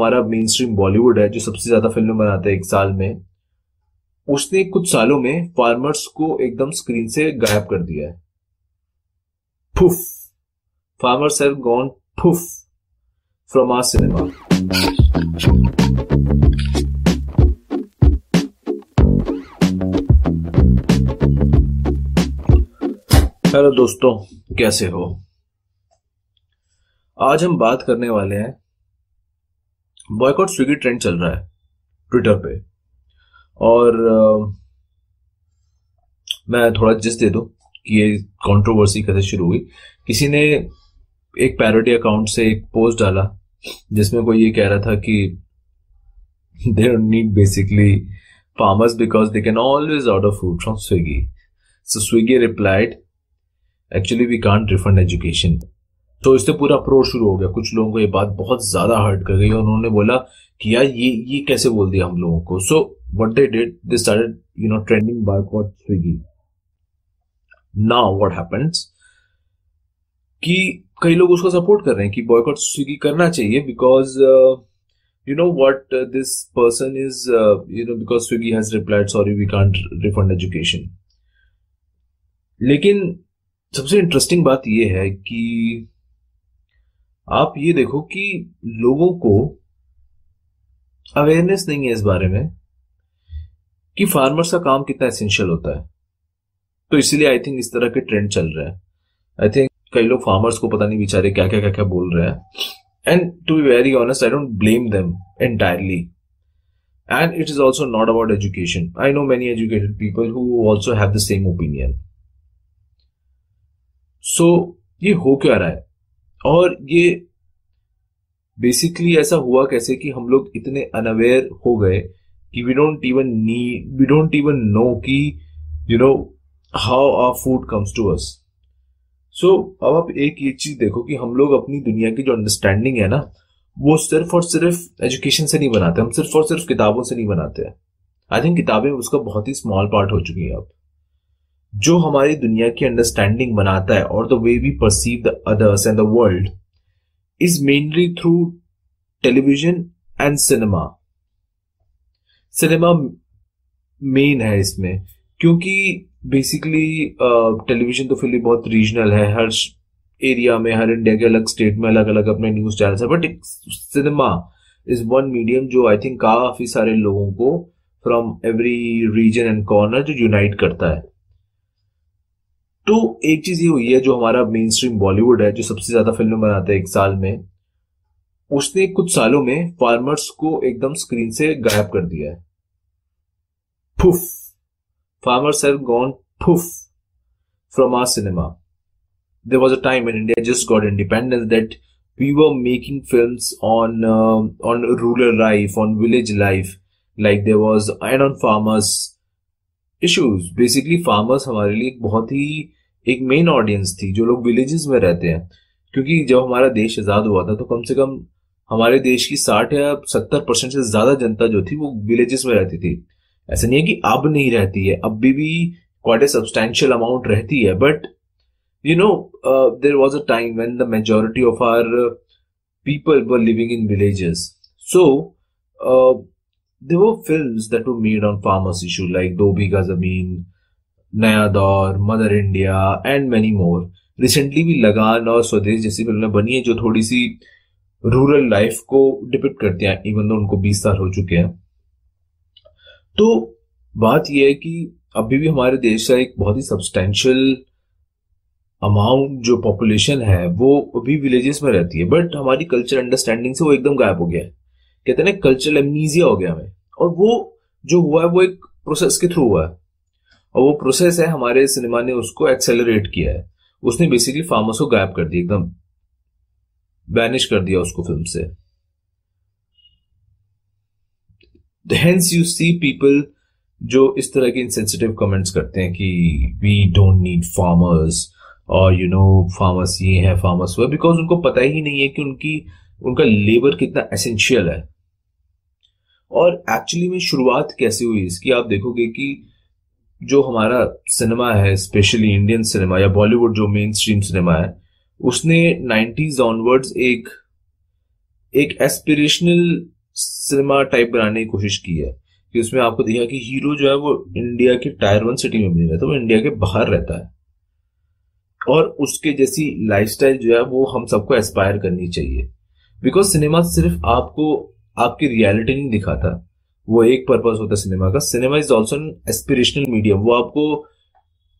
हमारा main stream Bollywood है, जो सबसे ज़्यादा फ़िल्में बनाते हैं एक साल में, उसने कुछ सालों में फार्मर्स को एकदम स्क्रीन से गायब कर दिया है। Poof farmers have gone poof from R cinema hello दोस्तों, कैसे हो? आज हम बात करने वाले हैं बॉयकॉट स्विगी ट्रेंड चल रहा है ट्विटर पे। और आ, मैं थोड़ा जिस दे दू कि ये कंट्रोवर्सी कैसे शुरू हुई। किसी ने एक पैरोडी अकाउंट से एक पोस्ट डाला जिसमें कोई ये कह रहा था कि they need basically farmers because they can always order food from Swiggy so Swiggy replied actually we can't refund education तो इससे पूरा अप्रोच शुरू हो गया। कुछ लोगों को ये बात बहुत ज़्यादा हर्ट कर गई और उन्होंने बोला कि यार ये ये कैसे बोल दिया हम लोगों को? So what they did they started you know trending boycott Swiggy now what happens कि कई लोग उसको सपोर्ट कर रहे हैं कि बॉयकॉट स्विगी करना चाहिए because you know what this person is you know because Swiggy has replied sorry we can't refund education लेकिन सबसे इंटरेस्टिंग बात यह है कि आप ये देखो कि लोगों को अवेयरनेस नहीं है इस बारे में कि फार्मर्स का काम कितना एसेंशियल होता है। तो इसीलिए आई थिंक इस तरह के ट्रेंड चल रहे हैं। आई थिंक कई लोग फार्मर्स को पता नहीं बेचारे क्या क्या क्या क्या बोल रहे हैं। And to be very honest I don't blame them entirely and it is also not about education I know many educated people who also have the same opinion so ये हो क्या रहा है? और ये बेसिकली ऐसा हुआ कैसे कि हम लोग इतने अनअवेयर हो गए कि we don't even know we don't even know कि you know how our food comes to us so अब आप एक ये चीज़ देखो कि हम लोग अपनी दुनिया की जो अंडरस्टैंडिंग है ना, वो सिर्फ़ और सिर्फ़ एजुकेशन से नहीं बनाते, हम सिर्फ़ और सिर्फ़ किताबों से नहीं बनाते आई थिंक किताबें उसका बहुत ही स्मॉल पार्ट हो चुकी है अब। जो हमारी दुनिया की अंडरस्टैंडिंग बनाता है और the way we perceive the others and the world is mainly through television and cinema cinema main है इसमें, क्योंकि बेसिकली टेलीविज़न तो फिर बहुत रीजनल है। हर एरिया में, हर इंडिया के अलग स्टेट में अलग अलग अपने न्यूज़ चैनल है। But cinema is one medium जो आई थिंक काफ़ी सारे लोगों को from every region and corner जो यूनाइट करता है। तो एक चीज़ ये हुई है जो हमारा मेन स्ट्रीम बॉलीवुड है, जो सबसे ज़्यादा फ़िल्में बनाता है एक साल में, उसने कुछ सालों में फार्मर्स को एकदम स्क्रीन से गायब कर दिया है। फुफ farmers have gone फुफ from our cinema there was a time in India just got independence that we were making film on on rural life on village life like there was and on farmers issues basically farmers हमारे लिए बहुत ही एक main audience थी जो लोग villages में रहते हैं। क्योंकि जब हमारा देश आज़ाद हुआ था तो कम से कम हमारे देश की साठ या सत्तर परसेंट से ज़्यादा जनता जो थी वो विलेजेस में रहती थी। ऐसा नहीं है कि अब नहीं रहती है अब भी भी क्वाइट ए सब्सटैंशियल अमाउंट रहती है but you know there was a time when the majority of our people were living in villages so there were films that were made on farmers issue like Do Bigha Zameen, Naya Daur mother India and many more recently भी लगान और स्वदेश जैसी फ़िल्में बनी है जो थोड़ी सी रूरल लाइफ को डिपिक्ट करती हैं इवन दो उनको बीस साल हो चुके हैं। तो बात यह है कि अभी भी हमारे देश का एक बहुत ही सब्सटेंशियल अमाउंट जो पॉपुलेशन है, वो अभी विलेजेस में रहती है बट हमारी कल्चर अंडरस्टैंडिंग से वो एकदम गायब हो गया है। कहते हैं ना कल्चरल एमनीजिया हो गया हमें। और वो जो हुआ है, वो एक प्रोसेस के थ्रू हुआ है। और वो प्रोसेस है, हमारे सिनेमा ने उसको एक्सेलरेट किया है। उसने बेसिकली फार्मर्स को गायब कर दिया, एकदम बैनिश कर दिया उसको फ़िल्म से। हेंस यू सी पीपल जो इस तरह के इनसेंसिटिव कमेंट्स करते हैं कि वी डोंट नीड फार्मर्स और यू नो फार्मर्स ये है फार्मर्स वो बिकॉज़ उनको पता ही नहीं है कि उनकी, उनका लेबर कितना एसेंशियल है। और एक्चुअली में शुरुआत कैसे हुई, इसकी आप देखोगे कि जो हमारा सिनेमा है स्पेशली इंडियन सिनेमा या बॉलीवुड जो मेन स्ट्रीम सिनेमा है, उसने नाइन्टीज ऑनवर्ड्स एक एक एस्पिरेशनल सिनेमा टाइप बनाने की कोशिश की है कि उसमें आपको दिखा कि हीरो जो है वो इंडिया के टायर वन सिटी में नहीं रहता वो इंडिया के बाहर रहता है। और उसके जैसी लाइफस्टाइल जो है वो हम सबको एस्पायर करनी चाहिए। बिकॉज़ सिनेमा सिर्फ़ आपको, आपकी रियलिटी नहीं दिखाता। वो एक पर्पज होता है सिनेमा का। Cinema is also an aspirational medium वो आपको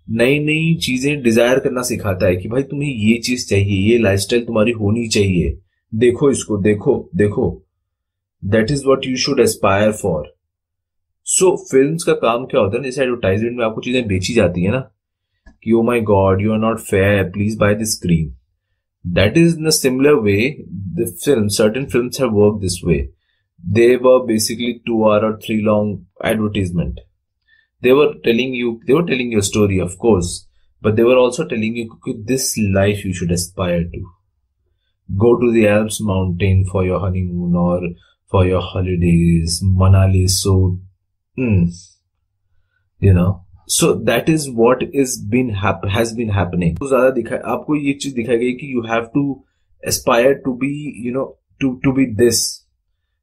नई नई चीज़ें डिज़ायर करना सिखाता है कि भाई तुम्हें ये चीज़ चाहिए, ये लाइफस्टाइल तुम्हारी होनी चाहिए। देखो इसको, देखो देखो। That is what you should aspire for so film का काम क्या होता है जैसे एडवर्टाइजमेंट में आपको चीज़ें बेची जाती है ना, कि ओ my God you are not fair please by the screen that is in similar way the film certain film work this way they were basically two hour or three long advertisement they were telling you they were telling your story of course but they were also telling you this life you should aspire to go to the alps mountain for your honeymoon or for your holidays manali so hmm, you know so that is what is been has been happening तो ज्यादा दिखा आपको ये चीज दिखाई गई कि you have to aspire to be you know to to be this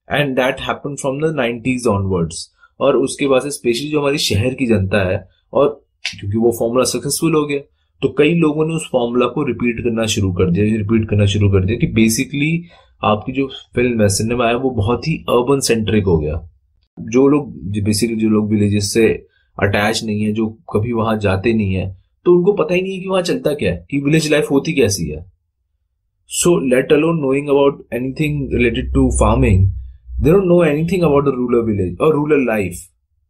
and that happen from the nineties onwards और उसके बाद से स्पेशली जो हमारी शहर की जनता है, और क्योंकि वो फॉर्मूला सक्सेसफुल हो गया तो कई लोगों ने उस फॉर्मूला को रिपीट करना शुरू कर दिया रिपीट करना शुरू कर दिया कि बेसिकली आपकी जो फ़िल्म है सिनेमा है, वो बहुत ही अर्बन सेंट्रिक हो गया। जो लोग बेसिकली जो लोग विलेजेस से अटैच नहीं है, जो कभी वहाँ जाते नहीं है तो उनको पता ही नहीं है कि वहाँ चलता क्या है, कि विलेज लाइफ होती कैसी है। So let alone knowing about anything related to farming they don't know anything about the rural village और रूरल लाइफ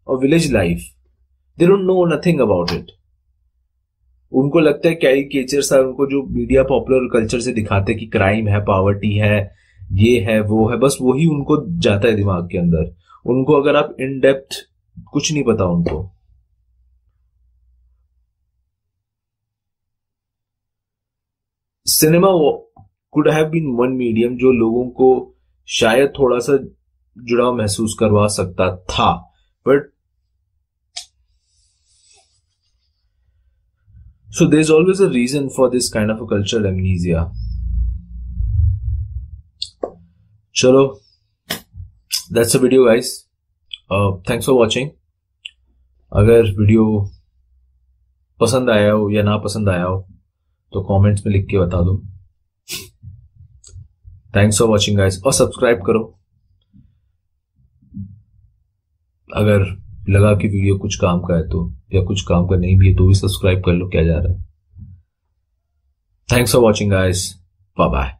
और village life they don't know nothing about it उनको लगता है कैरिकेचर सर उनको जो मीडिया पॉपुलर कल्चर से दिखाते हैं कि क्राइम है पावर्टी है, ये है, वो है, बस वही उनको जाता है दिमाग के अंदर। उनको अगर आप इन डेप्थ कुछ नहीं पता उनको। Cinema could have been one medium जो लोगों को शायद थोड़ा सा जुड़ाव महसूस करवा सकता था। But so there is always a reason for this kind of a cultural amnesia चलो that's a video guys thanks for watching अगर वीडियो पसंद आया हो या ना पसंद आया हो तो कमेंट्स में लिख के बता दो। थैंक्स फॉर वॉचिंग गाइस और सब्सक्राइब करो। अगर लगा कि वीडियो कुछ काम का है तो या कुछ काम का नहीं भी है तो भी सब्सक्राइब कर लो, क्या जा रहा है। Thanks for watching guys bye bye